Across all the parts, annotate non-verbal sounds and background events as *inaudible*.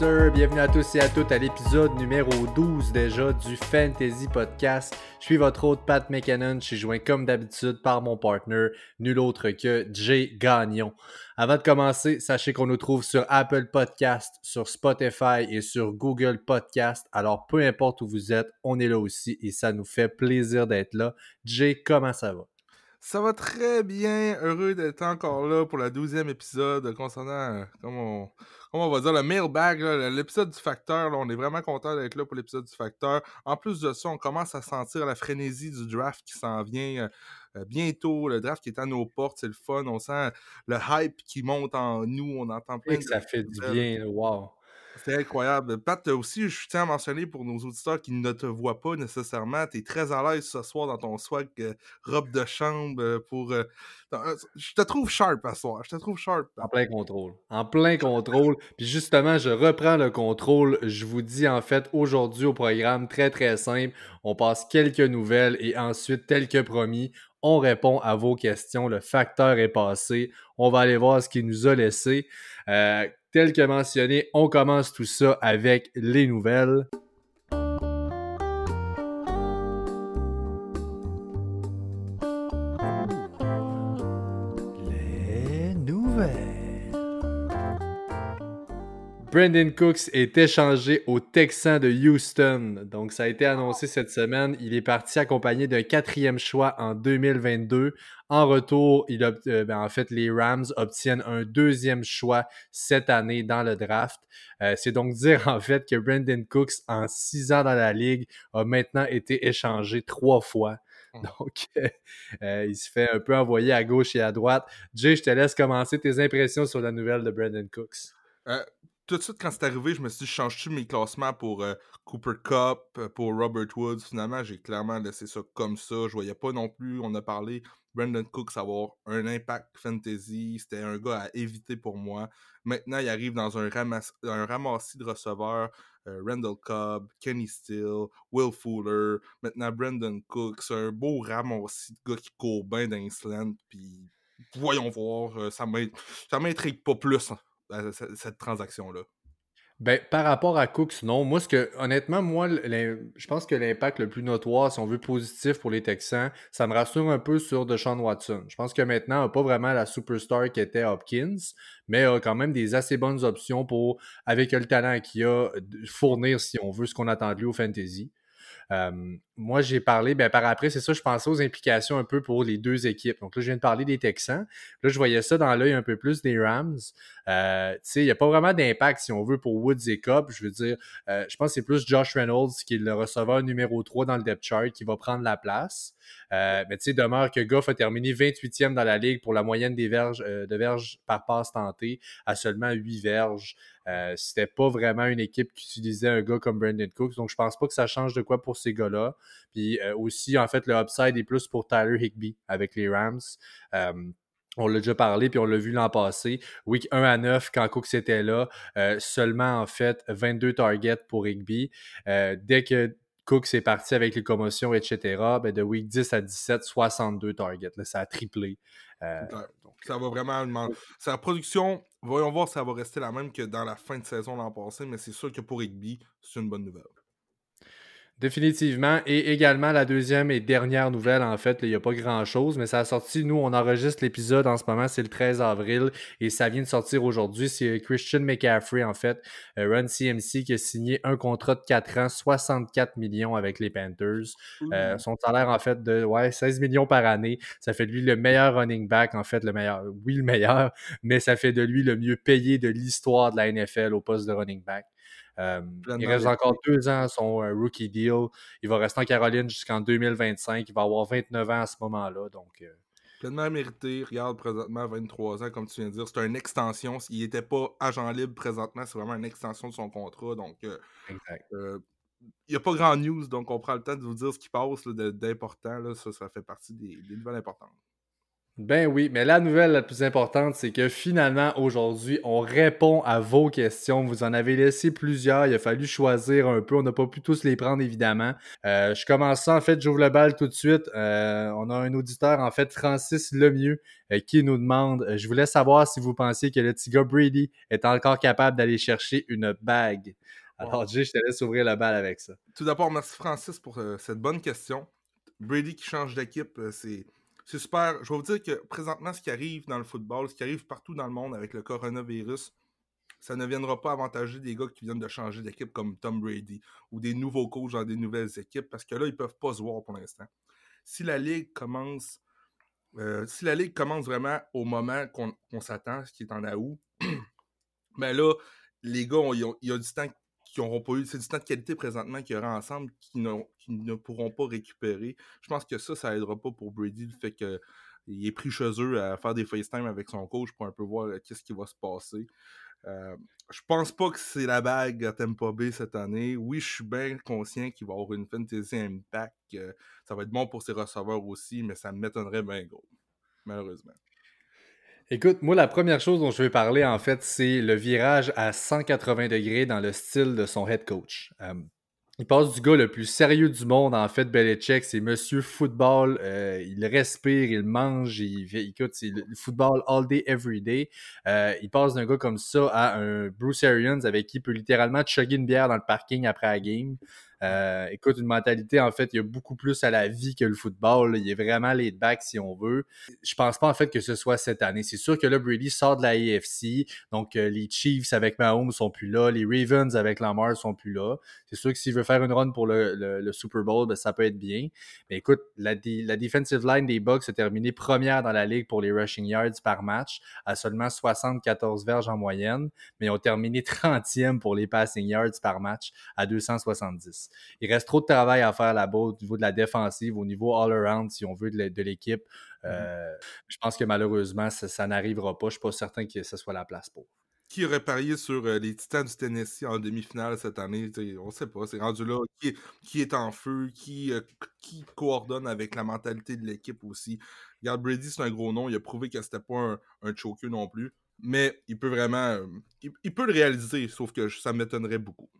Bienvenue à tous et à toutes à l'épisode numéro 12 déjà du Fantasy Podcast. Je suis votre hôte Pat McKinnon. Je suis joint comme d'habitude par mon partner, nul autre que Jay Gagnon. Avant de commencer, sachez qu'on nous trouve sur Apple Podcast, sur Spotify et sur Google Podcast. Alors peu importe où vous êtes, on est là aussi et ça nous fait plaisir d'être là. Jay, comment ça va? Ça va très bien. Heureux d'être encore là pour le douzième épisode concernant, euh, comment, on, va dire, le mailbag, l'épisode du facteur. on est vraiment content d'être là pour l'épisode du facteur. En plus de ça, on commence à sentir la frénésie du draft qui s'en vient. Euh, euh, bientôt, le draft qui est à nos portes, c'est le fun. On sent le hype qui monte en nous. On entend plein de... Ça fait du bien, wow. C'est incroyable. Pat, aussi, je tiens à mentionner pour nos auditeurs qui ne te voient pas nécessairement, tu es très à l'aise ce soir dans ton swag euh, robe de chambre euh, pour. Euh, je te trouve sharp à soir. Je te trouve sharp. En plein contrôle. En plein contrôle. Puis justement, je reprends le contrôle. Je vous dis en fait aujourd'hui au programme très très simple. On passe quelques nouvelles et ensuite, tel que promis, on répond à vos questions. Le facteur est passé. On va aller voir ce qu'il nous a laissé. Tel que mentionné, on commence tout ça avec les nouvelles. Brandon Cooks est échangé au Texans de Houston. Donc, ça a été annoncé cette semaine. Il est parti accompagné d'un quatrième choix en 2022 en retour, il euh, ben, en fait, les Rams obtiennent un deuxième choix cette année dans le draft. Euh, c'est donc dire en fait que Brandon Cooks, en six ans dans la ligue, a maintenant été échangé trois fois. Mmh. Donc, euh, il se fait un peu envoyer à gauche et à droite. Jay, je te laisse commencer tes impressions sur la nouvelle de Brandon Cooks tout de suite, quand c'est arrivé, je me suis dit, change-tu mes classements pour Cooper Cup, pour Robert Woods? Finalement, j'ai clairement laissé ça comme ça. Je voyais pas non plus, on a parlé, Brandon Cooks avoir un impact fantasy. C'était un gars à éviter pour moi. Maintenant, il arrive dans un, un ramassis de receveurs. Euh, Randall Cobb, Kenny Steele, Will Fuller, maintenant Brandon Cooks. Un beau ramassis de gars qui courent bien dans Puis voyons voir, euh, ça m'intrigue pas plus hein, cette transaction-là? Ben, par rapport à Cooks, non. Moi, ce que, honnêtement, moi, je pense que l'impact le plus notoire, si on veut positif pour les Texans, ça me rassure un peu sur Deshaun Watson. Je pense que maintenant, il n'a pas vraiment la superstar qui était Hopkins, mais a quand même des assez bonnes options pour, avec le talent qu'il a, fournir, si on veut, ce qu'on attend de lui au fantasy moi, j'ai parlé, ben, par après, c'est ça, je pensais aux implications un peu pour les deux équipes. Donc là, je viens de parler des Texans. Là, je voyais ça dans l'œil un peu plus des Rams. Euh, tu sais, il n'y a pas vraiment d'impact, si on veut, pour Woods et Cobb. Je veux dire, euh, je pense que c'est plus Josh Reynolds qui est le receveur numéro 3 dans le depth chart qui va prendre la place. Euh, mais tu sais, demeure que Goff a terminé 28e dans la ligue pour la moyenne des verges, de verges par passe tentée à seulement 8 verges. Euh, C'était pas vraiment une équipe qui utilisait un gars comme Brandon Cooks. Donc, je pense pas que ça change de quoi pour ces gars-là. Puis aussi, en fait, le upside est plus pour Tyler Higby avec les Rams. On l'a déjà parlé, puis on l'a vu l'an passé. Week 1 à 9, quand Cooks était là, seulement en fait 22 targets pour Higby. dès que Cooks est parti avec les commotions, etc., ben de week 10 à 17, 62 targets. Là, ça a triplé. Ça va vraiment. Sa production, voyons voir si ça va rester la même que dans la fin de saison l'an passé, mais c'est sûr que pour Higby, c'est une bonne nouvelle. Définitivement. Et également, la deuxième et dernière nouvelle, en fait, il n'y a pas grand-chose, mais ça a sorti, nous, on enregistre l'épisode en ce moment, c'est le 13 avril, et ça vient de sortir aujourd'hui. C'est Christian McCaffrey, en fait, euh, Run CMC, qui a signé un contrat de 4 ans, 64 millions avec les Panthers. Euh, son salaire, en fait, de ouais, 16 millions par année. Ça fait de lui le meilleur running back, en fait, le meilleur, oui, le meilleur, mais ça fait de lui le mieux payé de l'histoire de la NFL au poste de running back. Euh, il reste encore deux ans à son euh, rookie deal. Il va rester en Caroline jusqu'en 2025. Il va avoir 29 ans à ce moment-là. Donc, euh, Pleinement mérité. Regarde, présentement, 23 ans, comme tu viens de dire. C'est une extension. Il n'était pas agent libre présentement. C'est vraiment une extension de son contrat. Donc, il n'y a pas grand news. Donc, on prend le temps de vous dire ce qui passe d'important. Ça, ça fait partie des, des nouvelles importantes. Ben oui, mais la nouvelle la plus importante, c'est que finalement, aujourd'hui, on répond à vos questions. Vous en avez laissé plusieurs. Il a fallu choisir un peu. On n'a pas pu tous les prendre, évidemment. Euh, je commence ça. En fait, j'ouvre le bal tout de suite. Euh, on a un auditeur, en fait, Francis Lemieux, euh, qui nous demande Je voulais savoir si vous pensiez que le petit gars Brady est encore capable d'aller chercher une bague. Alors, Jay, je te laisse ouvrir le bal avec ça. Tout d'abord, merci Francis pour cette bonne question. Brady qui change d'équipe, c'est c'est super. Je vais vous dire que présentement, ce qui arrive dans le football, ce qui arrive partout dans le monde avec le coronavirus, ça ne viendra pas avantager des gars qui viennent de changer d'équipe comme Tom Brady ou des nouveaux coachs dans des nouvelles équipes parce que là, ils ne peuvent pas se voir pour l'instant. Si la ligue commence, euh, si la ligue commence vraiment au moment qu'on s'attend, ce qui est en août, *clears throat* ben là, les gars, il y a du temps qui n'auront pas eu, c'est du temps de qualité présentement qu'il y aura ensemble qui, qui, ne pourront pas récupérer. Je pense que ça, ça aidera pas pour Brady, le fait qu'il est pris chez eux à faire des FaceTime avec son coach pour un peu voir euh, qu'est-ce qui va se passer. Euh, je pense pas que c'est la bague à Tampa Bay cette année. Oui, je suis bien conscient qu'il va avoir une fantasy impact. ça va être bon pour ses receveurs aussi, mais ça m'étonnerait bien gros, malheureusement. Écoute, moi, la première chose dont je vais parler, en fait, c'est le virage à 180 degrés dans le style de son head coach. Euh, il passe du gars le plus sérieux du monde, en fait, Belichick, c'est Monsieur Football. Euh, il respire, il mange, il, écoute, c'est le football all day, every day. Euh, il passe d'un gars comme ça à un Bruce Arians avec qui il peut littéralement chugger une bière dans le parking après la game. Euh, écoute, une mentalité, en fait, il y a beaucoup plus à la vie que le football. Il est vraiment laid back si on veut. Je pense pas, en fait, que ce soit cette année. C'est sûr que là, Brady sort de la AFC. Donc, euh, les Chiefs avec Mahomes sont plus là. Les Ravens avec Lamar sont plus là. C'est sûr que s'il veut faire une run pour le, Super Bowl, ben, ça peut être bien. Mais écoute, la, la defensive line des Bucks a terminé première dans la ligue pour les rushing yards par match à seulement 74 verges en moyenne. Mais ils ont terminé 30e pour les passing yards par match à 270. Il reste trop de travail à faire là-bas au niveau de la défensive, au niveau all-around, si on veut, de l'équipe. Euh, je pense que malheureusement, ça, n'arrivera pas. Je ne suis pas certain que ce soit la place pour. Qui aurait parié sur euh, les Titans du Tennessee en demi-finale cette année? on ne sait pas. C'est rendu là. Qui est, en feu? Euh, qui, coordonne avec la mentalité de l'équipe aussi? Regarde, Brady, c'est un gros nom. Il a prouvé que c'était pas un, un choker non plus. Mais il peut vraiment. il peut le réaliser, sauf que ça m'étonnerait beaucoup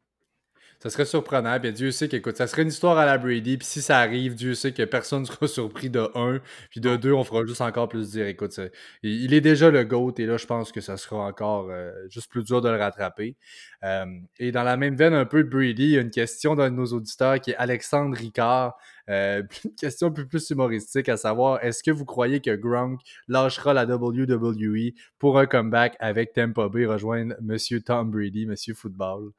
ça serait surprenant. Puis Dieu sait qu'écoute, ça serait une histoire à la Brady. Puis si ça arrive, Dieu sait que personne ne *laughs* sera surpris de un. Puis de deux, on fera juste encore plus dire écoute, il est déjà le GOAT. Et là, je pense que ça sera encore euh, juste plus dur de le rattraper. Euh, et dans la même veine un peu de Brady, il y a une question d'un de nos auditeurs qui est Alexandre Ricard. Euh, *laughs* une question un peu plus humoristique, à savoir, est-ce que vous croyez que Gronk lâchera la WWE pour un comeback avec Tampa Bay, rejoindre Monsieur Tom Brady, Monsieur Football?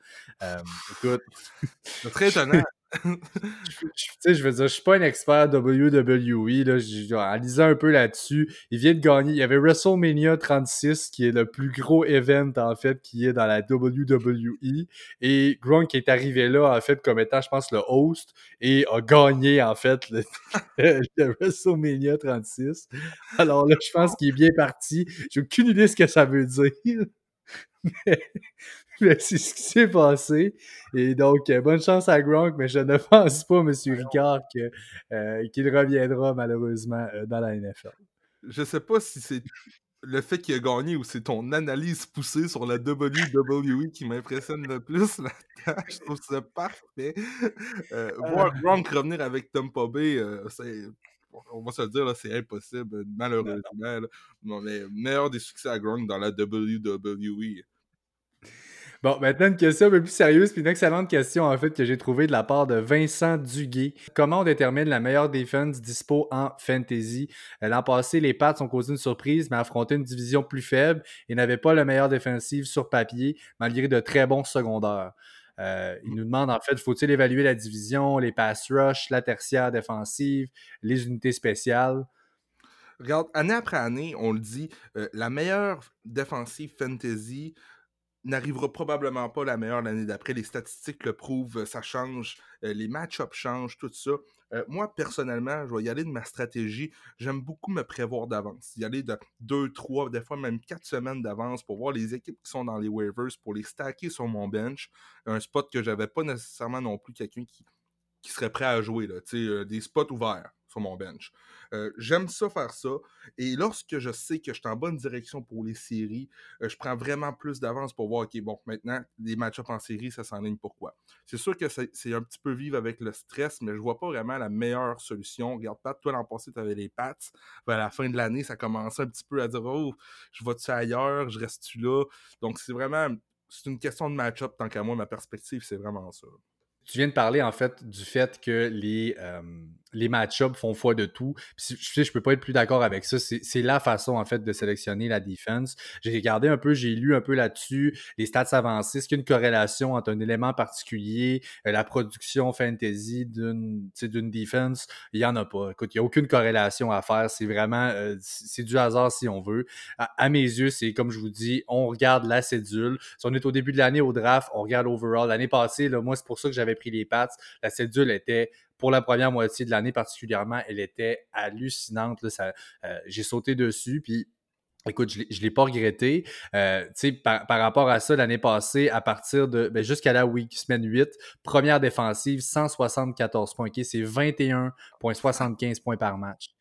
Euh, écoute... *laughs* Très étonnant. *laughs* sais, je veux dire, je suis pas un expert WWE, là, en lisant un peu là-dessus, il vient de gagner, il y avait WrestleMania 36, qui est le plus gros event, en fait, qui est dans la WWE, et Gronk est arrivé là, en fait, comme étant, je pense, le host, et a gagné, en fait, le, *laughs* WrestleMania 36. Alors là, je pense qu'il est bien parti, j'ai aucune idée ce que ça veut dire, *laughs* *laughs* c'est ce qui s'est passé. Et donc, euh, bonne chance à Gronk, mais je ne *laughs* pense pas, M. Ricard, euh, qu'il reviendra malheureusement euh, dans la NFL. Je sais pas si c'est le fait qu'il a gagné ou c'est ton analyse poussée sur la WWE qui m'impressionne le plus là-dedans. *laughs* Je trouve ça parfait. voir Gronk revenir avec Tom Bay, on va se le dire, c'est impossible, malheureusement. mais meilleur des succès à Gronk dans la WWE. Bon, maintenant, une question un peu plus sérieuse, puis une excellente question, en fait, que j'ai trouvée de la part de Vincent Duguay. Comment on détermine la meilleure défense dispo en fantasy? Euh, l'an passé, les Pats ont causé une surprise, mais affronté une division plus faible et n'avaient pas la meilleure défensive sur papier, malgré de très bons secondaires. Euh, il nous demande, en fait, faut-il évaluer la division, les pass rush, la tertiaire défensive, les unités spéciales? Regarde, année après année, on le dit, euh, la meilleure défensive fantasy, n'arrivera probablement pas la meilleure l'année d'après. Les statistiques le prouvent, ça change, euh, les match-ups changent, tout ça. Euh, moi, personnellement, je vais y aller de ma stratégie. J'aime beaucoup me prévoir d'avance. Y aller de deux, trois, des fois même quatre semaines d'avance pour voir les équipes qui sont dans les waivers, pour les stacker sur mon bench. Un spot que j'avais pas nécessairement non plus quelqu'un qui, serait prêt à jouer. Là, euh, des spots ouverts. Sur mon bench. Euh, j'aime ça faire ça. Et lorsque je sais que je suis en bonne direction pour les séries, euh, je prends vraiment plus d'avance pour voir, OK, bon, maintenant, les match-ups en série, ça s'enligne pourquoi. C'est sûr que c'est un petit peu vivre avec le stress, mais je vois pas vraiment la meilleure solution. Regarde, Pat, toi, l'an passé, tu avais les Pats. à la fin de l'année, ça commençait un petit peu à dire, oh, je vais-tu ailleurs, je reste-tu là. Donc, c'est vraiment, c'est une question de match-up, tant qu'à moi, ma perspective, c'est vraiment ça. Tu viens de parler en fait du fait que les, euh, les match-ups font foi de tout. Je je peux pas être plus d'accord avec ça. C'est la façon en fait de sélectionner la défense. J'ai regardé un peu, j'ai lu un peu là-dessus, les stats avancés. Est-ce qu'il y a une corrélation entre un élément particulier, euh, la production fantasy d'une defense? Il y en a pas. Écoute, il n'y a aucune corrélation à faire. C'est vraiment euh, c'est du hasard si on veut. À, mes yeux, c'est comme je vous dis, on regarde la cédule. Si on est au début de l'année au draft, on regarde l'overall. L'année passée, là, moi, c'est pour ça que j'avais pris les Pats. La cédule était pour la première moitié de l'année particulièrement, elle était hallucinante. Euh, j'ai sauté dessus, puis Écoute, je ne l'ai pas regretté. Euh, par, par, rapport à ça, l'année passée, à partir de ben, jusqu'à la week semaine 8, première défensive, 174 points. c'est 21,75 points par match.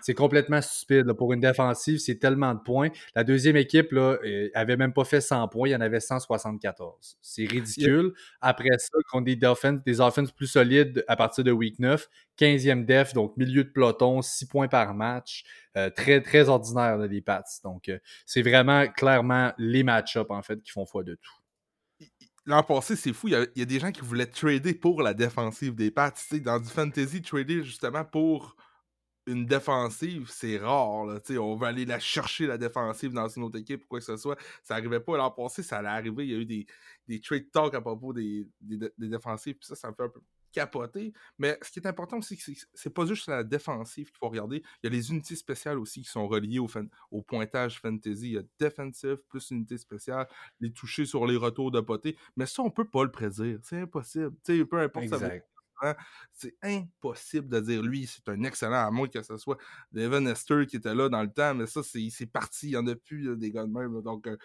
C'est complètement stupide. Pour une défensive, c'est tellement de points. La deuxième équipe là, euh, avait même pas fait 100 points, il y en avait 174. C'est ridicule. Après ça, contre des offenses, des offenses plus solides à partir de week 9, 15e def, donc milieu de peloton, 6 points par match. Euh, très, très ordinaire, les Pats. Donc, euh, c'est vraiment clairement les match-ups, en fait, qui font foi de tout. L'an passé, c'est fou. Il y, a, des gens qui voulaient trader pour la défensive des Pats. Dans du fantasy, trader justement pour une défensive, c'est rare. Là, on va aller la chercher, la défensive, dans une autre équipe ou quoi que ce soit. Ça n'arrivait pas l'an passé, ça allait arriver. Il y a eu des, des trade talks à propos des, des, défensives, puis ça, ça me fait un peu capoter. Mais ce qui est important aussi, c'est que c'est pas juste la défensive qu'il faut regarder. Il y a les unités spéciales aussi qui sont reliées au, au pointage fantasy. Il y a defensive plus unité spéciale, les toucher sur les retours de poté. Mais ça, on peut pas le prédire. C'est impossible. peu importe exact. C'est impossible de dire lui, c'est un excellent, à moins que ce soit Devin Esther qui était là dans le temps, mais ça, c'est parti. Il n'y en a plus des gars de même. Donc, euh,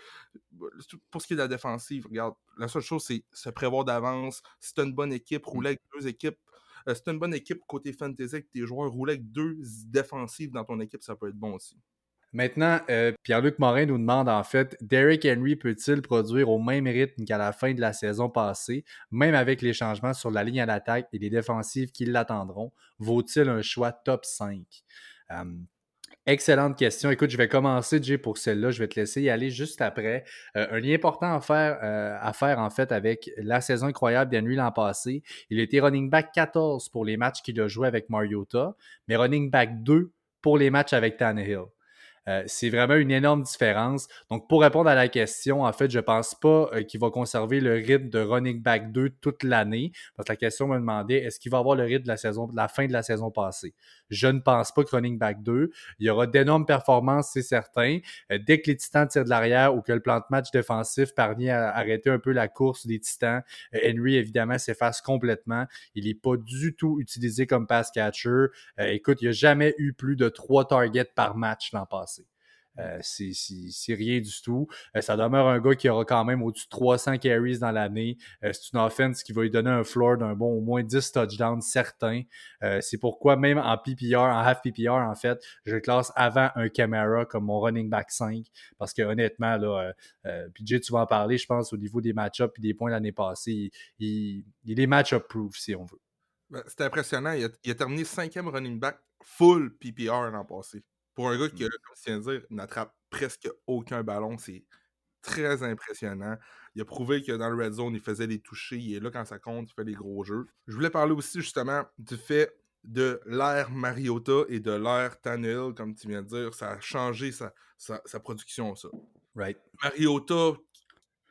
pour ce qui est de la défensive, regarde, la seule chose, c'est se prévoir d'avance. Si tu une bonne équipe, mmh. rouler avec deux équipes. Euh, si tu une bonne équipe côté fantasy, que tes joueurs roulent avec deux défensives dans ton équipe, ça peut être bon aussi. Maintenant, euh, Pierre-Luc Morin nous demande en fait, Derrick Henry peut-il produire au même rythme qu'à la fin de la saison passée, même avec les changements sur la ligne à l'attaque et les défensives qui l'attendront? Vaut-il un choix top 5? excellente question. Écoute, je vais commencer, Jay, pour celle-là. Je vais te laisser y aller juste après. Euh, un lien important à faire, euh, à faire, en fait, avec la saison incroyable d'Henry l'an passé. Il était running back 14 pour les matchs qu'il a joué avec Mariota, mais running back 2 pour les matchs avec Tannehill. Euh, c'est vraiment une énorme différence. Donc, pour répondre à la question, en fait, je ne pense pas euh, qu'il va conserver le rythme de running back 2 toute l'année. Parce que la question me demandait est-ce qu'il va avoir le rythme de la, saison, de la fin de la saison passée? Je ne pense pas que running back 2. Il y aura d'énormes performances, c'est certain. Euh, dès que les Titans tirent de l'arrière ou que le plan de match défensif parvient à arrêter un peu la course des Titans, Henry, évidemment, s'efface complètement. Il n'est pas du tout utilisé comme pass catcher. écoute, il n'y a jamais eu plus de trois targets par match l'an passé. Euh, c'est rien du tout. Euh, ça demeure un gars qui aura quand même au-dessus de 300 carries dans l'année. Euh, c'est une offense qui va lui donner un floor d'un bon au moins 10 touchdowns certains. c'est pourquoi même en PPR, en half PPR en fait, je classe avant un Camara comme mon running back 5 parce que honnêtement là, PJ tu vas en parler, je pense au niveau des match-ups et des points l'année passée, il, est match-up proof si on veut. Ben, c'est impressionnant. Il a, il a terminé cinquième running back full PPR l'an passé. Pour un gars qui, mmh. comme tu viens de dire, n'attrape presque aucun ballon, c'est très impressionnant. Il a prouvé que dans le red zone, il faisait des touchés. Il est là quand ça compte, il fait des gros jeux. Je voulais parler aussi justement du fait de l'ère Mariota et de l'ère Tannehill, comme tu viens de dire. Ça a changé sa, sa, production, ça. Right. Mariota,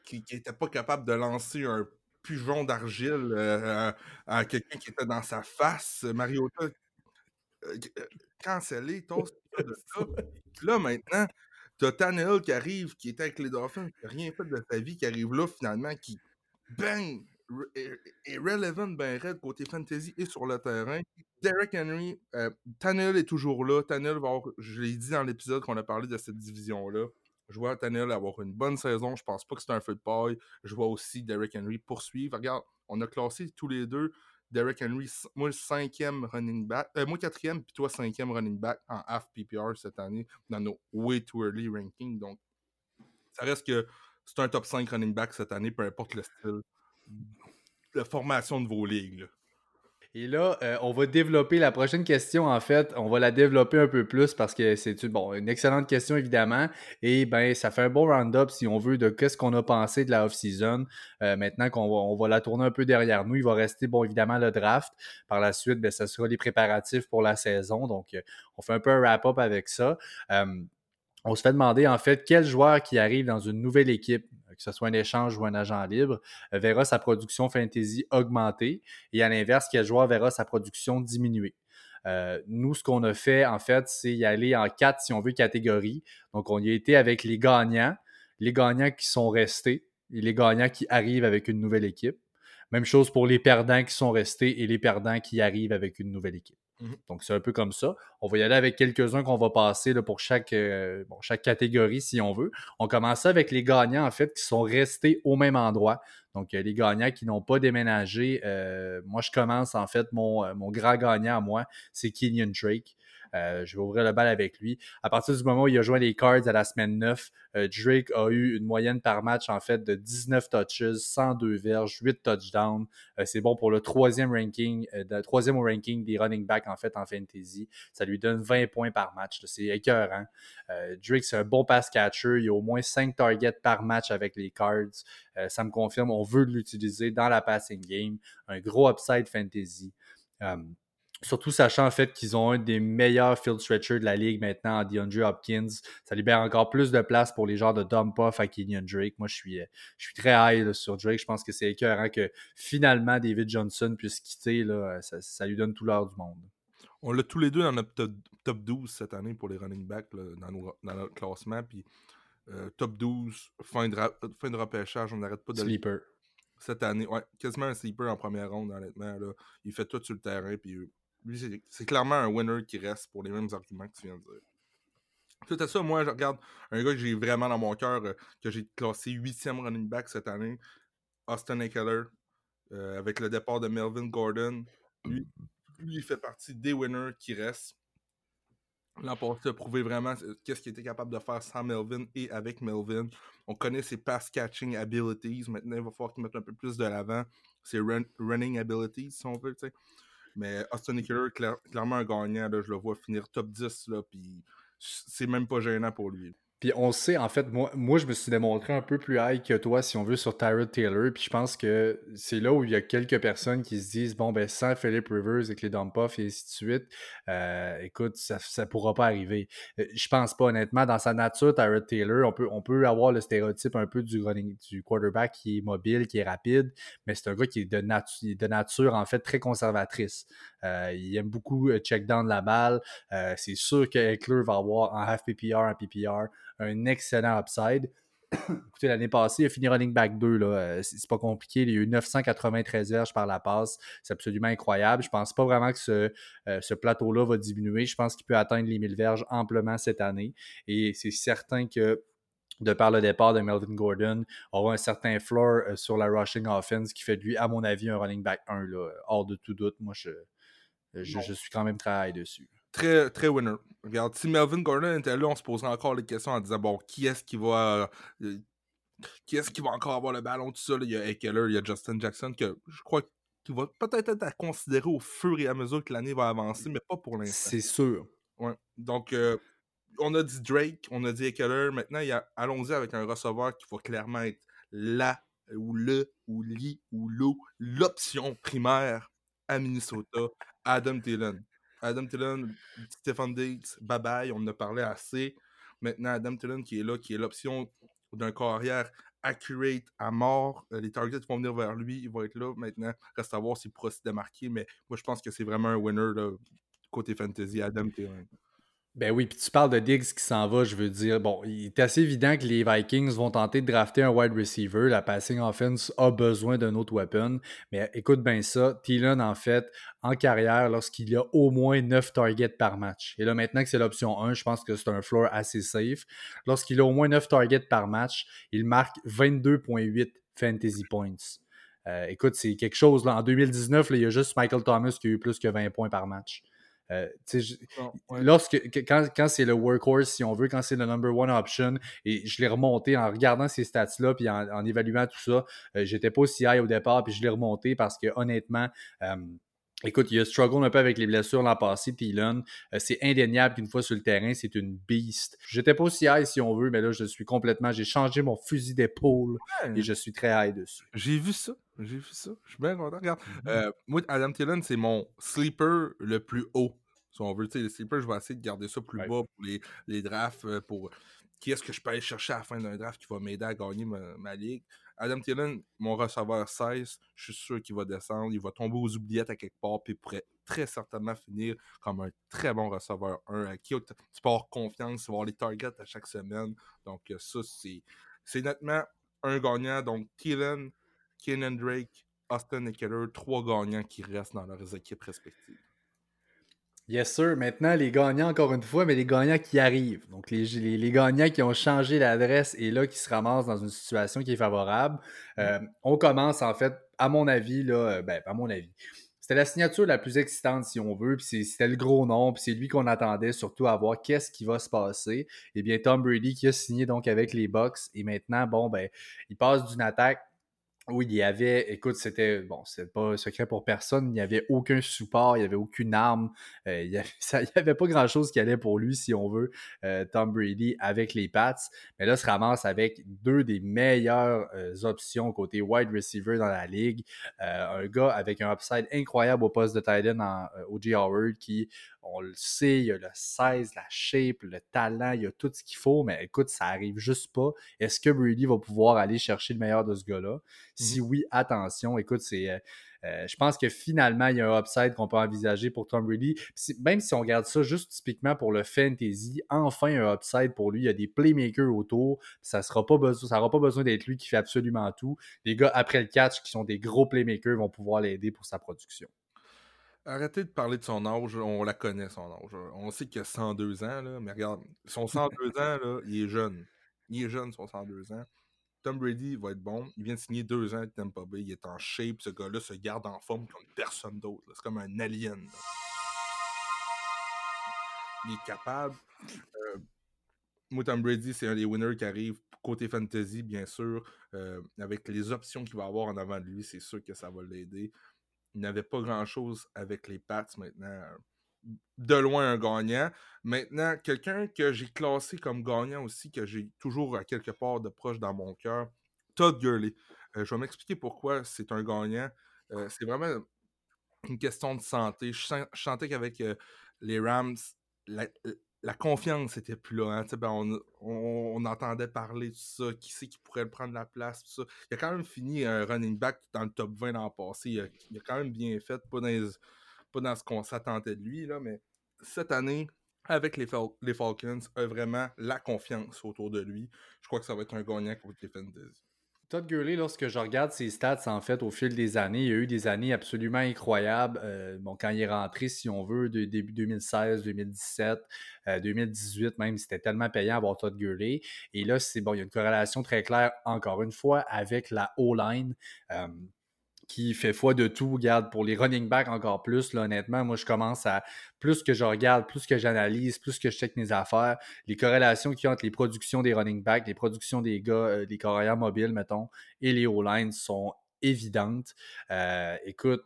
qui n'était pas capable de lancer un pigeon d'argile euh, à, quelqu'un qui était dans sa face. Mariota, euh, cancellé, toast *laughs* de ça. là, maintenant, t'as Tannehill qui arrive, qui était avec les Dolphins, qui n'a rien fait de sa vie, qui arrive là, finalement, qui, bang, est, relevant ben red côté fantasy et sur le terrain. Derek Henry, euh, Tannehill est toujours là. Tannehill va avoir, je l'ai dit dans l'épisode qu'on a parlé de cette division-là. Je vois Tannehill avoir une bonne saison. Je pense pas que c'est un feu de paille. Je vois aussi Derek Henry poursuivre. Regarde, on a classé tous les deux Derek Henry, moi, cinquième running back. Euh, moi, quatrième, puis toi, cinquième running back en half PPR cette année dans nos way too early rankings. Donc, ça reste que c'est un top 5 running back cette année, peu importe le style de formation de vos ligues. Et là, euh, on va développer la prochaine question, en fait, on va la développer un peu plus parce que c'est une excellente question, évidemment. Et ben, ça fait un bon round-up, si on veut, de qu'est-ce qu'on a pensé de la off-season. Euh, maintenant qu'on va, on la tourner un peu derrière nous, il va rester, bon, évidemment, le draft. Par la suite, ben, ça sera les préparatifs pour la saison. Donc, euh, on fait un peu un wrap-up avec ça. on se fait demander, en fait, quel joueur qui arrive dans une nouvelle équipe que ce soit un échange ou un agent libre, euh, verra sa production fantasy augmenter et à l'inverse, quel joueur verra sa production diminuer. Euh, nous, ce qu'on a fait, en fait, c'est y aller en quatre, si on veut, catégories. Donc, on y a été avec les gagnants, les gagnants qui sont restés et les gagnants qui arrivent avec une nouvelle équipe. Même chose pour les perdants qui sont restés et les perdants qui arrivent avec une nouvelle équipe. Mmh Donc, c'est un peu comme ça. On va y aller avec quelques-uns qu'on va passer là, pour chaque, euh, catégorie, si on veut. On commence avec les gagnants, en fait, qui sont restés au même endroit. Donc, les gagnants qui n'ont pas déménagé. Euh, moi, je commence, en fait, mon, mon grand gagnant à moi, c'est Kenyon Drake. Euh, je vais ouvrir le bal avec lui. À partir du moment où il a joint les Cards à la semaine 9, euh, Drake a eu une moyenne par match en fait de 19 touches, 102 verges, 8 touchdowns. Euh, c'est bon pour le troisième ranking, troisième au ranking des running backs en fantasy. Ça lui donne 20 points par match. C'est écœurant. Drake, c'est un bon pass catcher. Il a au moins 5 targets par match avec les Cards. ça me confirme, on veut l'utiliser dans la passing game. Un gros upside fantasy. Surtout sachant en fait qu'ils ont un des meilleurs field stretchers de la ligue maintenant en DeAndre Hopkins. Ça libère encore plus de place pour les genres de dump off à Kenyon Drake. Moi, je suis, euh, je suis très high sur Drake. Je pense que c'est écœurant que finalement David Johnson puisse quitter. Là, ça, lui donne tout l'heure du monde. On l'a tous les deux dans notre top, 12 cette année pour les running backs dans, notre classement. Puis euh, top 12, fin de, fin de repêchage, on n'arrête pas de. Sleeper. Cette année, ouais, quasiment un sleeper en première ronde, honnêtement. Là. Il fait tout sur le terrain. Puis lui, c'est clairement un winner qui reste pour les mêmes arguments que tu viens de dire. Tout à ça, moi, je regarde un gars que j'ai vraiment dans mon cœur, euh, que j'ai classé 8e running back cette année, Austin Eckler, euh, avec le départ de Melvin Gordon. Lui, il fait partie des winners qui restent. L'an passé a prouvé vraiment euh, qu'est-ce qu'il était capable de faire sans Melvin et avec Melvin. On connaît ses pass catching abilities. Maintenant, il va falloir qu'il mette un peu plus de l'avant. Ses running abilities, si on veut. sais. Mais Austin Eckler, clairement un gagnant. je le vois finir top 10, là, puis c'est même pas gênant pour lui. Puis on sait, en fait, moi, moi, je me suis démontré un peu plus high que toi, si on veut, sur Tyrod Taylor. Puis je pense que c'est là où il y a quelques personnes qui se disent bon, ben, sans Philip Rivers avec les dump et ainsi de suite, euh, écoute, ça ne pourra pas arriver. Euh, je pense pas, honnêtement, dans sa nature, Tyrod Taylor, on peut, on peut avoir le stéréotype un peu du, running, du quarterback qui est mobile, qui est rapide, mais c'est un gars qui est de, de nature, en fait, très conservatrice. Euh, il aime beaucoup check down la balle. c'est sûr que Eckler va avoir en half PPR, en PPR un excellent upside. *coughs* Écoutez, l'année passée, il a fini running back 2. Euh, c'est pas compliqué. Il y a eu 993 verges par la passe. C'est absolument incroyable. Je pense pas vraiment que ce, euh, plateau-là va diminuer. Je pense qu'il peut atteindre les 1000 verges amplement cette année. Et c'est certain que de par le départ de Melvin Gordon, aura un certain floor euh, sur la rushing offense qui fait de lui, à mon avis, un running back 1, là, hors de tout doute. Moi, je, je, suis quand même très high dessus très, très winner. Regarde, si Melvin Gordon était là, on se poserait encore les questions en disant bon, qui est-ce qui va. Euh, qui est-ce qui va encore avoir le ballon, tout ça? Il y a Eckler, il y a Justin Jackson, que je crois qu'il va peut-être être à considérer au fur et à mesure que l'année va avancer, mais pas pour l'instant. C'est sûr. Ouais. Donc, euh, on a dit Drake, on a dit Eckler. Maintenant, allons-y avec un receveur qui va clairement être là, ou le, ou li, ou l'eau, l'option primaire à Minnesota, Adam Thielen. Adam Thielen, Stephen Diggs, bye bye, on en a parlé assez. Maintenant, Adam Thielen qui est là, qui est l'option d'un carrière accurate à mort. Euh, les targets vont venir vers lui, il va être là. Maintenant, reste à voir s'il pourra se démarquer, mais moi je pense que c'est vraiment un winner côté fantasy, Adam Thielen. Ben oui, puis tu parles de Diggs qui s'en va, je veux dire, bon, il est assez évident que les Vikings vont tenter de drafter un wide receiver. La passing offense a besoin d'un autre weapon. Mais écoute bien ça, Thielen, en fait, en carrière, lorsqu'il a au moins 9 targets par match. Et là, maintenant que c'est l'option 1, je pense que c'est un floor assez safe. Lorsqu'il a au moins 9 targets par match, il marque 22,8 fantasy points. Euh, écoute, c'est quelque chose. En 2019, il y a juste Michael Thomas qui a eu plus que 20 points par match. Euh, lorsque, quand, quand c'est le workhorse, si on veut, quand c'est le number one option, et je l'ai remonté en regardant ces stats-là, puis en, évaluant tout ça, j'étais pas aussi high au départ, puis je l'ai remonté parce que honnêtement, Écoute, il a struggle un peu avec les blessures l'an passé, Thielen. Euh, c'est indéniable qu'une fois sur le terrain, c'est une beast. J'étais pas aussi high si on veut, mais là, je suis complètement. J'ai changé mon fusil d'épaule et je suis très high dessus. J'ai vu ça. J'ai vu ça. Je suis bien content. Regarde. Mm-hmm. Euh, moi, Adam Thielen, c'est mon sleeper le plus haut. Si on veut, tu sais, les sleepers, je vais essayer de garder ça plus bas pour les, les drafts, euh, pour qui est-ce que je peux aller chercher à la fin d'un draft qui va m'aider à gagner ma ligue. Adam Thielen, mon receveur 16, je suis sûr qu'il va descendre. Il va tomber aux oubliettes à quelque part, puis il pourrait très certainement finir comme un très bon receveur 1 à qui tu peux avoir confiance, tu vas avoir les targets à chaque semaine. Donc, euh, ça, c'est nettement un gagnant. Donc, Thielen, Kenan Drake, Austin Eckler, trois gagnants qui restent dans leurs équipes respectives. Yes, sir. Maintenant, les gagnants, encore une fois, mais les gagnants qui arrivent. Donc, les, les, gagnants qui ont changé l'adresse et là, qui se ramassent dans une situation qui est favorable. Euh, on commence, en fait, à mon avis, là, euh, ben, à mon avis. C'était la signature la plus excitante, si on veut, puis c'était le gros nom, puis c'est lui qu'on attendait surtout à voir qu'est-ce qui va se passer. Eh bien, Tom Brady qui a signé donc avec les Bucks, et maintenant, bon, ben, il passe d'une attaque oui, il y avait, écoute, c'était, bon, c'est pas secret pour personne, il n'y avait aucun support, il n'y avait aucune arme, euh, il n'y *laughs* avait, pas grand-chose qui allait pour lui, si on veut, euh, Tom Brady avec les Pats. Mais là, se ramasse avec deux des meilleures euh, options côté wide receiver dans la ligue. un gars avec un upside incroyable au poste de tight end en O.J. Howard qui on le sait, il y a le 16, la shape, le talent, il y a tout ce qu'il faut, mais écoute, ça arrive juste pas. Est-ce que Brady va pouvoir aller chercher le meilleur de ce gars-là? Mmh si oui, attention, écoute, c'est. Euh, euh, je pense que finalement, il y a un upside qu'on peut envisager pour Tom Brady. même si on regarde ça juste typiquement pour le fantasy, enfin un upside pour lui. Il y a des playmakers autour. Ça n'aura pas besoin, pas besoin d'être lui qui fait absolument tout. Les gars après le catch qui sont des gros playmakers vont pouvoir l'aider pour sa production. Arrêtez de parler de son âge, on la connaît son âge. On sait qu'il a 102 ans, là, mais regarde, son 102 *laughs* ans, là, il est jeune. Il est jeune, son 102 ans. Tom Brady va être bon. Il vient de signer deux ans avec Tampa Bay. Il est en shape. Ce gars-là se garde en forme comme personne d'autre. C'est comme un alien. Il est capable. Euh, moi, Tom Brady, c'est un des winners qui arrive côté fantasy, bien sûr. Euh, avec les options qu'il va avoir en avant de lui, c'est sûr que ça va l'aider n'avait pas grand-chose avec les Pats maintenant. De loin un gagnant. Maintenant, quelqu'un que j'ai classé comme gagnant aussi, que j'ai toujours à quelque part de proche dans mon cœur, Todd Gurley. Euh, je vais m'expliquer pourquoi c'est un gagnant. Euh, c'est vraiment une question de santé. Je, sentais qu'avec euh, les Rams, la, la confiance était plus là. Hein. Ben, on, entendait parler de ça, qui c'est qui pourrait prendre la place. Il a quand même fini un running back dans le top 20 l'an passé. Il a, quand même bien fait, pas dans, ce qu'on s'attendait de lui, là, mais cette année, avec les, les Falcons, a vraiment la confiance autour de lui. Je crois que ça va être un gagnant contre les Fantasy. Todd Gurley, lorsque je regarde ses stats, en fait, au fil des années, il y a eu des années absolument incroyables. Euh, bon, quand il est rentré, si on veut, de début 2016, 2017, 2018 même, c'était tellement payant avoir Todd Gurley. Et là, c'est bon, il y a une corrélation très claire, encore une fois, avec la O-line. Euh, qui fait foi de tout. Regarde, pour les running backs encore plus, là, honnêtement, moi, je commence à, plus que je regarde, plus que j'analyse, plus que je check mes affaires, les corrélations qu'il y a entre les productions des running backs, les productions des gars, euh, des carrières mobiles, mettons, et les O-line sont évidentes. Euh, écoute,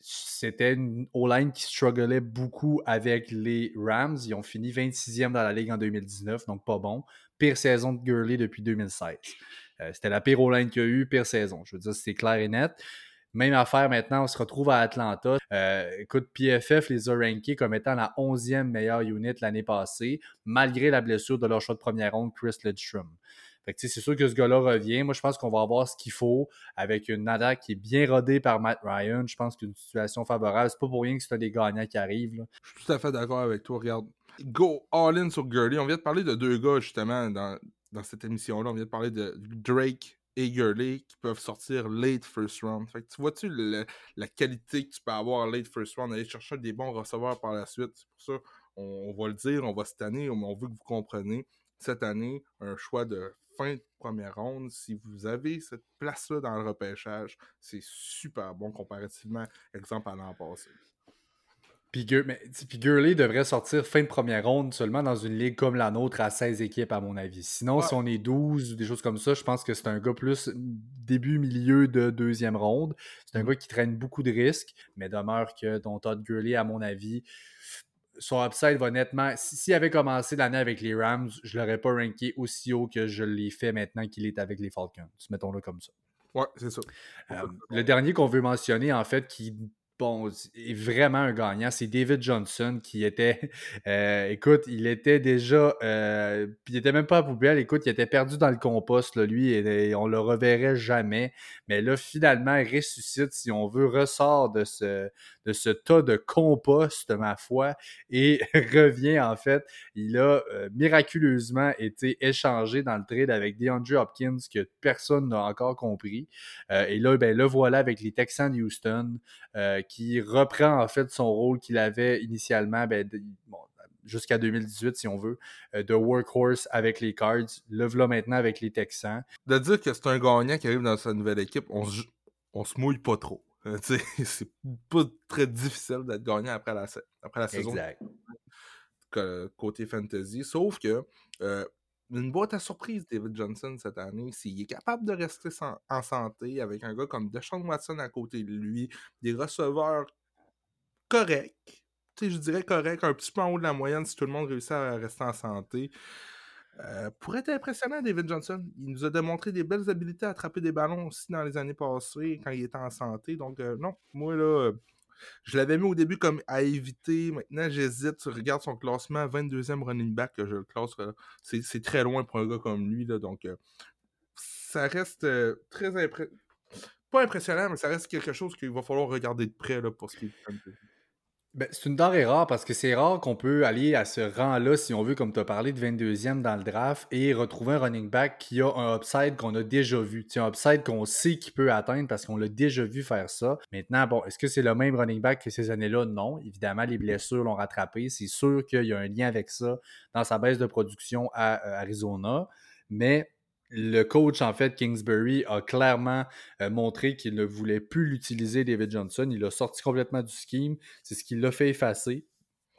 c'était une O-line qui strugglait beaucoup avec les Rams. Ils ont fini 26e dans la ligue en 2019, donc pas bon. Pire saison de Gurley depuis 2016. Euh, c'était la pire O-line qu'il y a eu, pire saison. Je veux dire, c'est clair et net. Même affaire maintenant, on se retrouve à Atlanta. Euh, écoute, PFF les a rankés comme étant la 11e meilleure unit l'année passée, malgré la blessure de leur choix de première ronde, Chris Lidstrom. Fait que, c'est sûr que ce gars-là revient. Moi, je pense qu'on va avoir ce qu'il faut avec une attaque qui est bien rodée par Matt Ryan. Je pense qu'une situation favorable. C'est pas pour rien que c'est des gagnants qui arrive. Je suis tout à fait d'accord avec toi. Regarde, go all-in sur Gurley. On vient de parler de deux gars, justement, dans, dans cette émission-là. On vient de parler de Drake et Gurley qui peuvent sortir late first round. Fait que tu vois-tu la qualité que tu peux avoir late first round, aller chercher des bons receveurs par la suite? C'est pour ça on, va le dire, on va se tanner, on veut que vous compreniez. cette année, un choix de fin de première ronde, si vous avez cette place-là dans le repêchage, c'est super bon comparativement, exemple, à l'an passé. Puis, Gurley devrait sortir fin de première ronde seulement dans une ligue comme la nôtre à 16 équipes, à mon avis. Sinon, si on est 12 ou des choses comme ça, je pense que c'est un gars plus début, milieu de deuxième ronde. C'est un mm. gars qui traîne beaucoup de risques, mais demeure que ton Todd Gurley, à mon avis, son upside va nettement. S'il avait commencé l'année avec les Rams, je ne l'aurais pas ranké aussi haut que je l'ai fait maintenant qu'il est avec les Falcons. Mettons-le comme ça. Ouais, c'est ça. Euh, le dernier qu'on veut mentionner, en fait, qui bon, est vraiment un gagnant. C'est David Johnson qui était, *laughs* euh, écoute, il était déjà, euh, il était même pas à poubelle, écoute, il était perdu dans le compost, lui, et, on le reverrait jamais. Mais là, finalement, il ressuscite, si on veut, ressort de ce, de ce tas de compost, ma foi, et *laughs* revient, en fait. Il a euh, miraculeusement été échangé dans le trade avec DeAndre Hopkins, que personne n'a encore compris. et là, ben, le voilà avec les Texans de Houston qui reprend en fait son rôle qu'il avait initialement ben, jusqu'à 2018, si on veut, euh, de workhorse avec les Cards. Le voilà maintenant avec les Texans. De dire que c'est un gagnant qui arrive dans sa nouvelle équipe, on se mouille pas trop. Euh, *laughs* c'est pas très difficile d'être gagnant après la, après la saison. Exact. Côté fantasy. Sauf que euh, une boîte à surprise, David Johnson, cette année. S'il est capable de rester en santé avec un gars comme Deshaun Watson à côté de lui, des receveurs corrects, je dirais corrects, un petit peu en haut de la moyenne si tout le monde réussit à rester en santé. Euh, pourrait être impressionnant, David Johnson. Il nous a démontré des belles habiletés à attraper des ballons aussi dans les années passées quand il était en santé. Donc, euh, non, moi, là, je l'avais mis au début comme à éviter. Maintenant, j'hésite. Tu regardes son classement, 22e running back, je le classe. Euh, c'est très loin pour un gars comme lui. Là, donc, euh, ça reste euh, très impressionnant. Pas impressionnant, mais ça reste quelque chose qu'il va falloir regarder de près là, pour ce qui est ben, c'est une denrée rare parce que c'est rare qu'on peut aller à ce rang-là, si on veut, comme tu as parlé, de 22e dans le draft et retrouver un running back qui a un upside qu'on a déjà vu. un upside qu'on sait qu'il peut atteindre parce qu'on l'a déjà vu faire ça. Maintenant, bon, est-ce que c'est le même running back que ces années-là? Non. Évidemment, les blessures l'ont rattrapé. C'est sûr qu'il y a un lien avec ça dans sa baisse de production à euh, Arizona. Mais le coach, en fait, Kingsbury, a clairement euh, montré qu'il ne voulait plus l'utiliser, David Johnson. Il a sorti complètement du scheme. C'est ce qui l'a fait effacer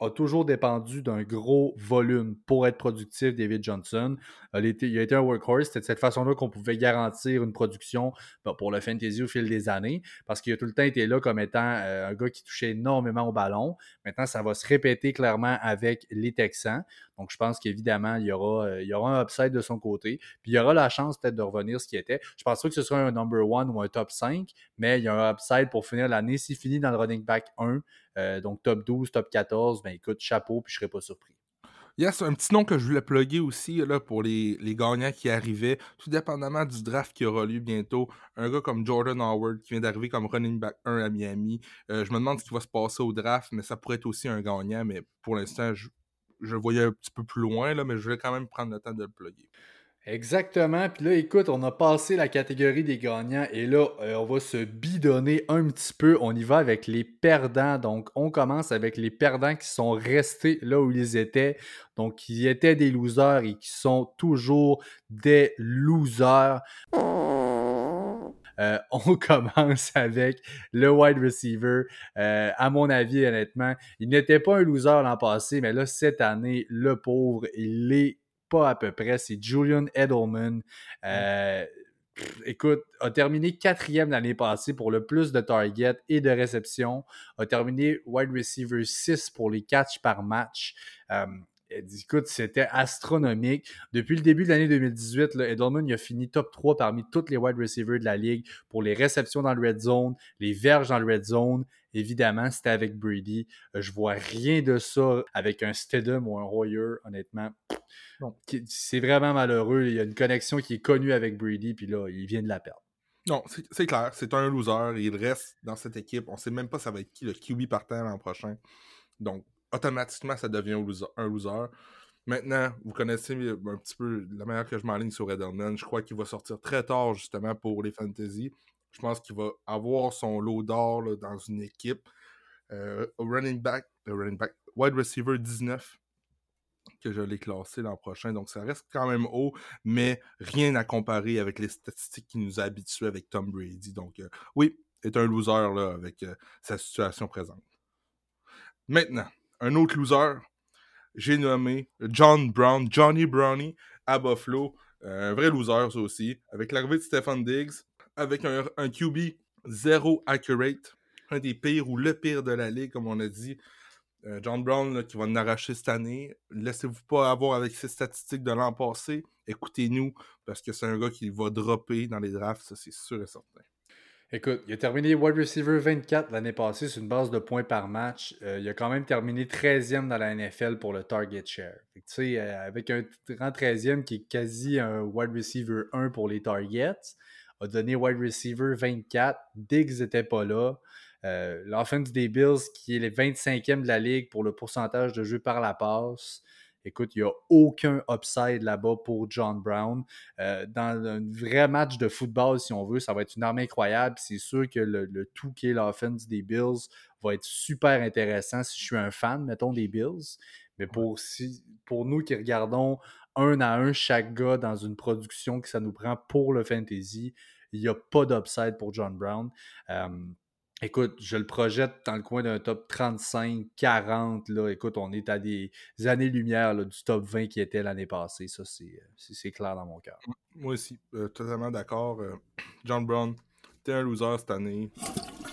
a toujours dépendu d'un gros volume pour être productif, David Johnson. Il a été un workhorse. C'était de cette façon-là qu'on pouvait garantir une production ben, pour le fantasy au fil des années, parce qu'il a tout le temps été là comme étant euh, un gars qui touchait énormément au ballon. Maintenant, ça va se répéter clairement avec les Texans. Donc, je pense qu'évidemment, il y, aura, euh, un upside de son côté. Puis, il y aura la chance peut-être de revenir ce qui était. Je pense pas que ce sera un number one ou un top 5, mais il y a un upside pour finir l'année. S'il finit dans le running back 1, euh, donc top 12, top 14, ben écoute, chapeau, puis je serais pas surpris. Yes, un petit nom que je voulais plugger aussi là, pour les, les, gagnants qui arrivaient, tout dépendamment du draft qui aura lieu bientôt. Un gars comme Jordan Howard qui vient d'arriver comme running back 1 à Miami. Euh, je me demande ce qui va se passer au draft, mais ça pourrait être aussi un gagnant. Mais pour l'instant, je, je, voyais un petit peu plus loin, là, mais je vais quand même prendre le temps de le plugger. Exactement. Puis là, écoute, on a passé la catégorie des gagnants et là, euh, on va se bidonner un petit peu. On y va avec les perdants. Donc, on commence avec les perdants qui sont restés là où ils étaient. Donc, qui étaient des losers et qui sont toujours des losers. Euh, *laughs* on commence avec le wide receiver. Euh, à mon avis, honnêtement, il n'était pas un loser l'an passé, mais là, cette année, le pauvre, il est pas à peu près. C'est Julian Edelman. Euh, écoute, a terminé quatrième l'année passée pour le plus de targets et de réceptions. A terminé wide receiver 6 pour les catchs par match. Euh, écoute, c'était astronomique. Depuis le début de l'année 2018, Edelman a fini top 3 parmi tous les wide receivers de la ligue pour les réceptions dans le red zone, les verges dans le red zone. Évidemment, c'était avec Brady. Euh, je vois rien de ça avec un Stedham ou un Royer, honnêtement. C'est vraiment malheureux. Il y a une connexion qui est connue avec Brady, puis là, il vient de la perdre. Non, c'est clair. C'est un loser. Il reste dans cette équipe. On ne sait même pas ça va être qui le Kiwi partant l'an prochain. Donc, automatiquement, ça devient un loser. Maintenant, vous connaissez un petit peu la manière que je m'enligne sur Edelman. Je crois qu'il va sortir très tard, justement, pour les fantasy. Je pense qu'il va avoir son lot d'or dans une équipe. Euh, running back, running back, wide receiver 19 que je l'ai classé l'an prochain. Donc, ça reste quand même haut, mais rien à comparer avec les statistiques qui nous habituent avec Tom Brady. Donc, euh, oui, est un loser là, avec euh, sa situation présente. Maintenant, un autre loser, j'ai nommé John Brown, Johnny Brownie à Buffalo. un vrai loser, ça aussi. Avec l'arrivée de Stephen Diggs, avec un, QB zéro accurate, un des pires ou le pire de la ligue, comme on a dit. Euh, John Brown qui va nous arracher cette année. Laissez-vous pas avoir avec ses statistiques de l'an passé. Écoutez-nous, parce que c'est un gars qui va dropper dans les drafts, ça c'est sûr et certain. Écoute, il a terminé wide receiver 24 l'année passée sur une base de points par match. Euh, il a quand même terminé 13e dans la NFL pour le target share. Tu sais, euh, avec un rang 13e qui est quasi un wide receiver 1 pour les targets, a donné wide receiver 24. Diggs n'était pas là. Euh, l'offense des Bills, qui est le 25e de la ligue pour le pourcentage de jeu par la passe. Écoute, il n'y a aucun upside là-bas pour John Brown. Euh, dans un vrai match de football, si on veut, ça va être une arme incroyable. C'est sûr que le, tout qui est l'offense des Bills va être super intéressant si je suis un fan, mettons, des Bills. Mais pour, si, pour nous qui regardons un à un chaque gars dans une production que ça nous prend pour le fantasy, il n'y a pas d'upside pour John Brown. Euh, Écoute, je le projette dans le coin d'un top 35, 40. Là. Écoute, on est à des années-lumière du top 20 qui était l'année passée. Ça, c'est clair dans mon cœur. Moi aussi, euh, totalement d'accord. Euh, John Brown, t'es un loser cette année.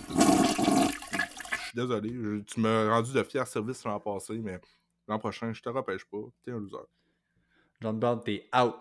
Je suis désolé. tu m'as rendu de fiers services l'an passé, mais l'an prochain, je te repêche pas. T'es un loser. John Brown, t'es out.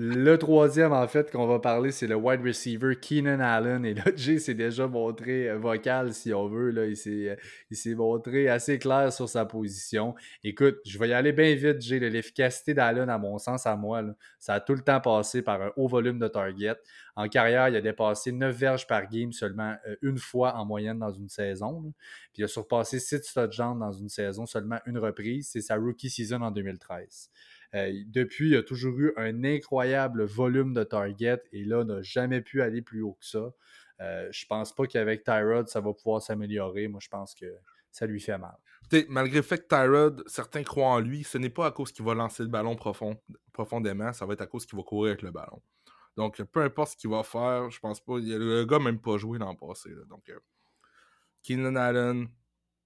Le troisième, en fait, qu'on va parler, c'est le wide receiver Keenan Allen. Et là, *laughs* Jay s'est déjà montré euh, vocal, si on veut. Là. Euh, il s'est montré assez clair sur sa position. Écoute, je vais y aller bien vite, Jay. L'efficacité d'Allen, à mon sens, à moi, ça a tout le temps passé par un haut volume de target. En carrière, il a dépassé 9 verges par game seulement euh, une fois en moyenne dans une saison. Puis il a surpassé 6 touchdowns dans une saison seulement une reprise. C'est sa rookie season en 2013. Euh, depuis, il a toujours eu un incroyable volume de target et là, n'a jamais pu aller plus haut que ça. Euh, je pense pas qu'avec Tyrod, ça va pouvoir s'améliorer. Moi, je pense que ça lui fait mal. malgré le fait que Tyrod, certains croient en lui, ce n'est pas à cause qu'il va lancer le ballon profond, profondément, ça va être à cause qu'il va courir avec le ballon. Donc, peu importe ce qu'il va faire, je pense pas. Le gars n'a même pas joué le passé. donc, euh, Keenan Allen,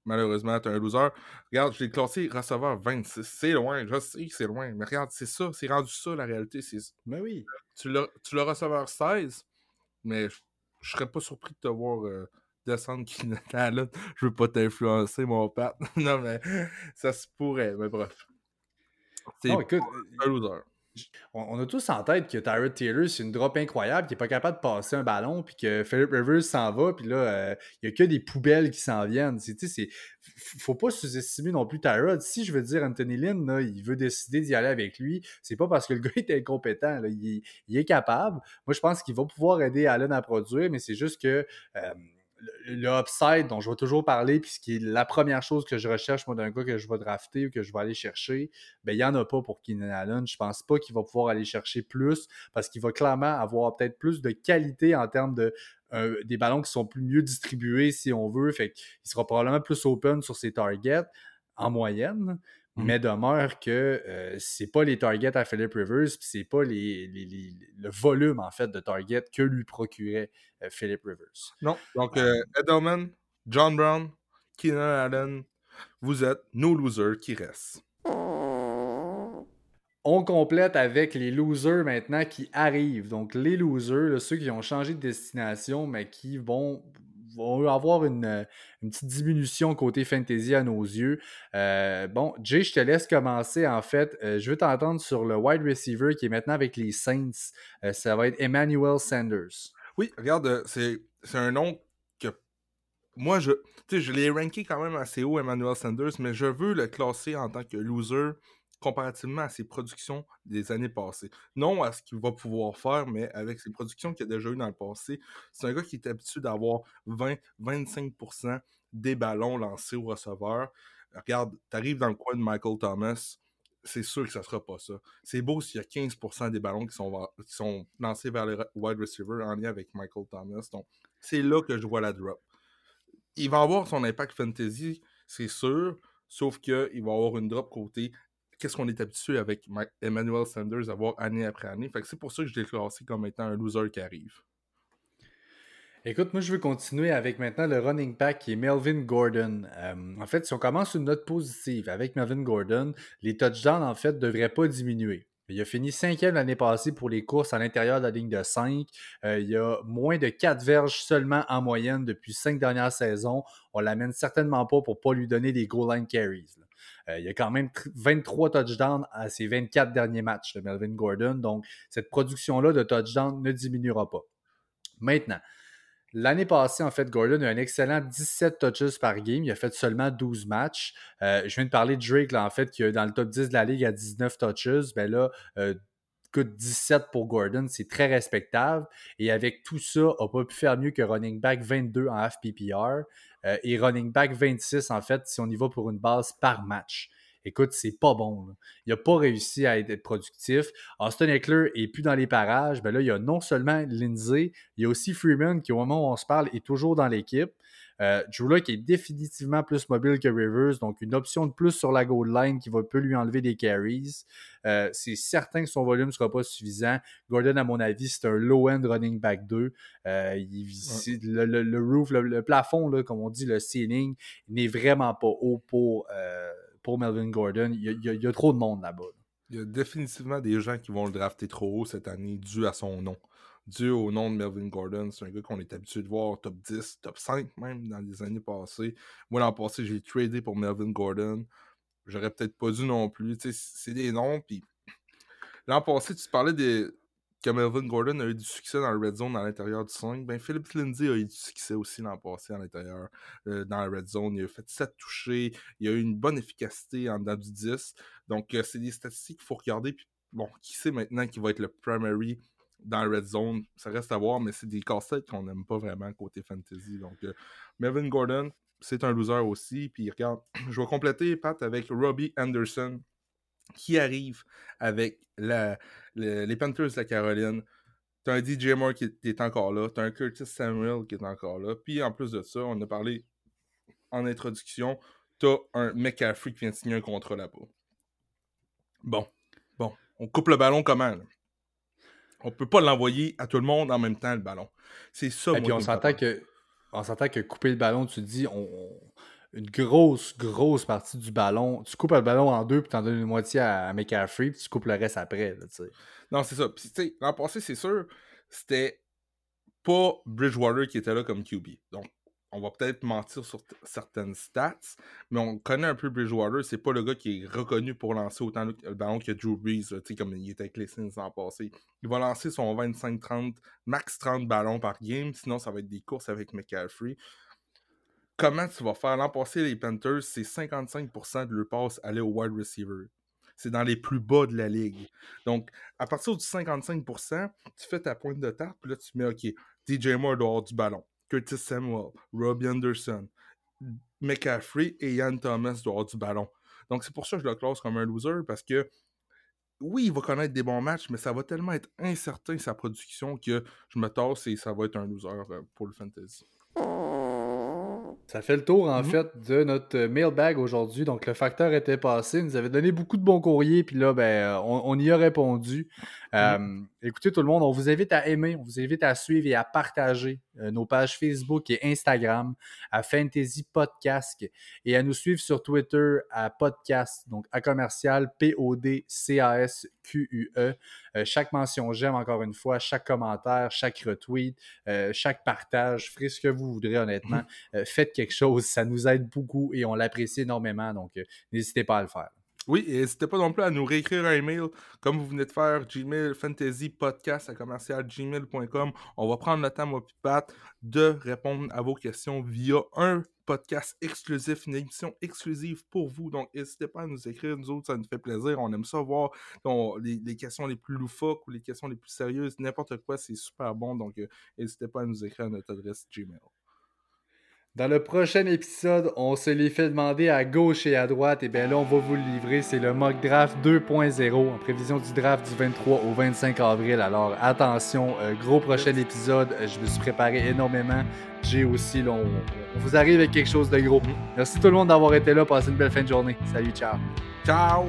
Malheureusement, tu es un loser. Regarde, je l'ai classé receveur 26. C'est loin, je sais que c'est loin. Mais regarde, c'est ça, c'est rendu ça la réalité. Mais ben oui. Tu l'as receveur 16, mais je, ne serais pas surpris de te voir euh, descendre qui là. *laughs* Je veux pas t'influencer, mon père. *laughs* non, mais ça se pourrait, mais bref. C'est un loser on, a tous en tête que Tyrod Taylor, c'est une drop incroyable, qui n'est pas capable de passer un ballon, puis que Philip Rivers s'en va, puis là, euh, il n'y a que des poubelles qui s'en viennent. Il ne faut pas sous-estimer non plus Tyrod. Si je veux dire Anthony Lynn, il veut décider d'y aller avec lui, c'est pas parce que le gars *laughs* est incompétent. Il, est capable. Moi, je pense qu'il va pouvoir aider Allen à produire, mais c'est juste que. Euh, le upside dont je vais toujours parler, puis ce qui est la première chose que je recherche, moi, d'un gars que je vais drafter ou que je vais aller chercher, ben, il n'y en a pas pour Keenan Allen. Je pense pas qu'il va pouvoir aller chercher plus parce qu'il va clairement avoir peut-être plus de qualité en termes de euh, des ballons qui sont plus mieux distribués, si on veut. Fait qu'il sera probablement plus open sur ses targets en moyenne. Mmh. Mais demeure que euh, c'est pas les targets à Philip Rivers, puis c'est pas les, le volume en fait de targets que lui procurait euh, Philip Rivers. Non. Donc euh, Edelman, John Brown, Keenan Allen, vous êtes nos losers qui restent. On complète avec les losers maintenant qui arrivent. Donc les losers, ceux qui ont changé de destination, mais qui vont va avoir une, petite diminution côté fantasy à nos yeux. Euh, bon, Jay, je te laisse commencer. En fait, euh, je veux t'entendre sur le wide receiver qui est maintenant avec les Saints. Euh, ça va être Emmanuel Sanders. Oui, regarde, c'est un nom que moi, je, je l'ai ranké quand même assez haut, Emmanuel Sanders, mais je veux le classer en tant que loser comparativement à ses productions des années passées. Non à ce qu'il va pouvoir faire, mais avec ses productions qu'il a déjà eues dans le passé, c'est un gars qui est habitué d'avoir 20-25% des ballons lancés au receveur. Regarde, tu arrives dans le coin de Michael Thomas, c'est sûr que ça sera pas ça. C'est beau s'il y a 15% des ballons qui sont, qui sont lancés vers les wide receivers en lien avec Michael Thomas. Donc, c'est là que je vois la drop. Il va avoir son impact fantasy, c'est sûr, sauf qu'il va avoir une drop côté qu'est-ce qu'on est habitué avec Emmanuel Sanders à voir année après année. Fait c'est pour ça que je l'ai classé comme étant un loser qui arrive. Écoute, moi, je veux continuer avec maintenant le running back qui est Melvin Gordon. Euh, en fait, si on commence une note positive avec Melvin Gordon, les touchdowns, en fait, devraient pas diminuer. Il a fini cinquième l'année passée pour les courses à l'intérieur de la ligne de 5. Euh, il a moins de 4 verges seulement en moyenne depuis cinq dernières saisons. On l'amène certainement pas pour ne pas lui donner des goal line carries. Euh, il y a quand même 23 touchdowns à ses 24 derniers matchs de Melvin Gordon. Donc, cette production-là de touchdowns ne diminuera pas. Maintenant, L'année passée, en fait, Gordon a un excellent 17 touches par game. Il a fait seulement 12 matchs. Euh, je viens de parler de Drake, là, en fait, qui est dans le top 10 de la ligue à 19 touches. Ben là, euh, 17 pour Gordon, c'est très respectable. Et avec tout ça, n'a pas pu faire mieux que running back 22 en FPPR euh, et running back 26, en fait, si on y va pour une base par match. Écoute, c'est pas bon. Il n'a pas réussi à être productif. Austin Eckler est plus dans les parages. Ben là, il y a non seulement Lindsay, il y a aussi Freeman qui, au moment où on se parle, est toujours dans l'équipe. Euh, Drew Luck est définitivement plus mobile que Rivers, donc une option de plus sur la goal line qui va, peut lui enlever des carries. Euh, c'est certain que son volume ne sera pas suffisant. Gordon, à mon avis, c'est un low-end running back 2. Euh, le, roof, le, plafond, là, comme on dit, le ceiling, n'est vraiment pas haut pour, pour Melvin Gordon. Il y, a, trop de monde là-bas. Il y a définitivement des gens qui vont le drafter trop haut cette année dû à son nom dû au nom de Melvin Gordon. C'est un gars qu'on est habitué de voir top 10, top 5 même dans les années passées. Moi, l'an passé, j'ai tradé pour Melvin Gordon. J'aurais peut-être pas dû non plus. C'est des noms. L'an passé, tu parlais de que Melvin Gordon a eu du succès dans le red zone à l'intérieur du 5. Ben, Philip Lindsay a eu du succès aussi l'an passé à l'intérieur euh, dans le red zone. Il a fait 7 touchés. Il a eu une bonne efficacité en dedans du 10. Donc, euh, c'est des statistiques qu'il faut regarder. Puis, bon, qui sait maintenant qui va être le primary dans la red zone, ça reste à voir, mais c'est des cassettes qu'on n'aime pas vraiment côté fantasy. Donc, euh, Melvin Gordon, c'est un loser aussi. Puis regarde, *clears throat* je vais compléter, Pat, avec Robbie Anderson, qui arrive avec la, les Panthers de la Caroline. T'as un DJ Moore qui est encore là. T'as un Curtis Samuel qui est encore là. Puis en plus de ça, on a parlé en introduction, t'as un McCaffrey qui vient de signer un contrat là-bas. Bon, bon, on coupe le ballon comment? Là? On peut pas l'envoyer à tout le monde en même temps, le ballon. C'est ça, Et puis on s'entend que, on s'entend que couper le ballon, tu te dis, on, une grosse, grosse partie du ballon, tu coupes le ballon en deux, puis tu en donnes une moitié à, McCaffrey, puis tu coupes le reste après. non, c'est ça. Puis, l'an passé, c'est sûr, c'était pas Bridgewater qui était là comme QB. Donc, on va peut-être mentir sur certaines stats, mais on connaît un peu Bridgewater. C'est pas le gars qui est reconnu pour lancer autant le ballon que Drew Brees, comme il était avec les Saints l'an passé. Il va lancer son 25-30, max 30 ballons par game, sinon ça va être des courses avec McCaffrey. Comment tu vas faire? L'an passé, les Panthers, c'est 55% de leur passe aller au wide receiver. C'est dans les plus bas de la ligue. Donc, à partir du 55%, tu fais ta pointe de tarte, puis là, tu mets, OK, DJ Moore doit avoir du ballon. Curtis Samuel, Robbie Anderson, McCaffrey et Ian Thomas doivent avoir du ballon. Donc c'est pour ça que je le classe comme un loser parce que oui, il va connaître des bons matchs, mais ça va tellement être incertain sa production que je me tasse et ça va être un loser euh, pour le fantasy. Ça fait le tour, en mhm. fait, de notre mailbag aujourd'hui. Donc, le facteur était passé. Il nous avait donné beaucoup de bons courriers. Puis là, ben, euh, on, y a répondu. Euh, écoutez, tout le monde, on vous invite à aimer, on vous invite à suivre et à partager euh, nos pages Facebook et Instagram à Fantasy Podcast et à nous suivre sur Twitter à Podcast, donc à commercial P-O-D-C-A-S-Q-U-E. chaque mention j'aime, encore une fois, chaque commentaire, chaque retweet, chaque partage, ferez ce que vous voudrez, honnêtement. faites quelque chose, ça nous aide beaucoup et on l'apprécie énormément, donc n'hésitez pas à le faire. Oui, et n'hésitez pas non plus à nous réécrire un email comme vous venez de faire, Gmail Fantasy Podcast à commercial gmail.com. On va prendre le temps, moi Pat, de répondre à vos questions via un podcast exclusif, une émission exclusive pour vous. Donc, n'hésitez pas à nous écrire. Nous autres, ça nous fait plaisir. On aime ça voir les, questions les plus loufoques ou les questions les plus sérieuses. N'importe quoi, c'est super bon. Donc, euh, n'hésitez pas à nous écrire à notre adresse Gmail. Dans le prochain épisode, on se les fait demander à gauche et à droite. Et bien là, on va vous le livrer. C'est le mock draft 2.0 en prévision du draft du 23 au 25 avril. Alors attention, euh, gros prochain épisode. Euh, je me suis préparé énormément. J'ai aussi, on, on, vous arrive avec quelque chose de gros. Merci tout le monde d'avoir été là. Passez une belle fin de journée. Salut, ciao. Ciao.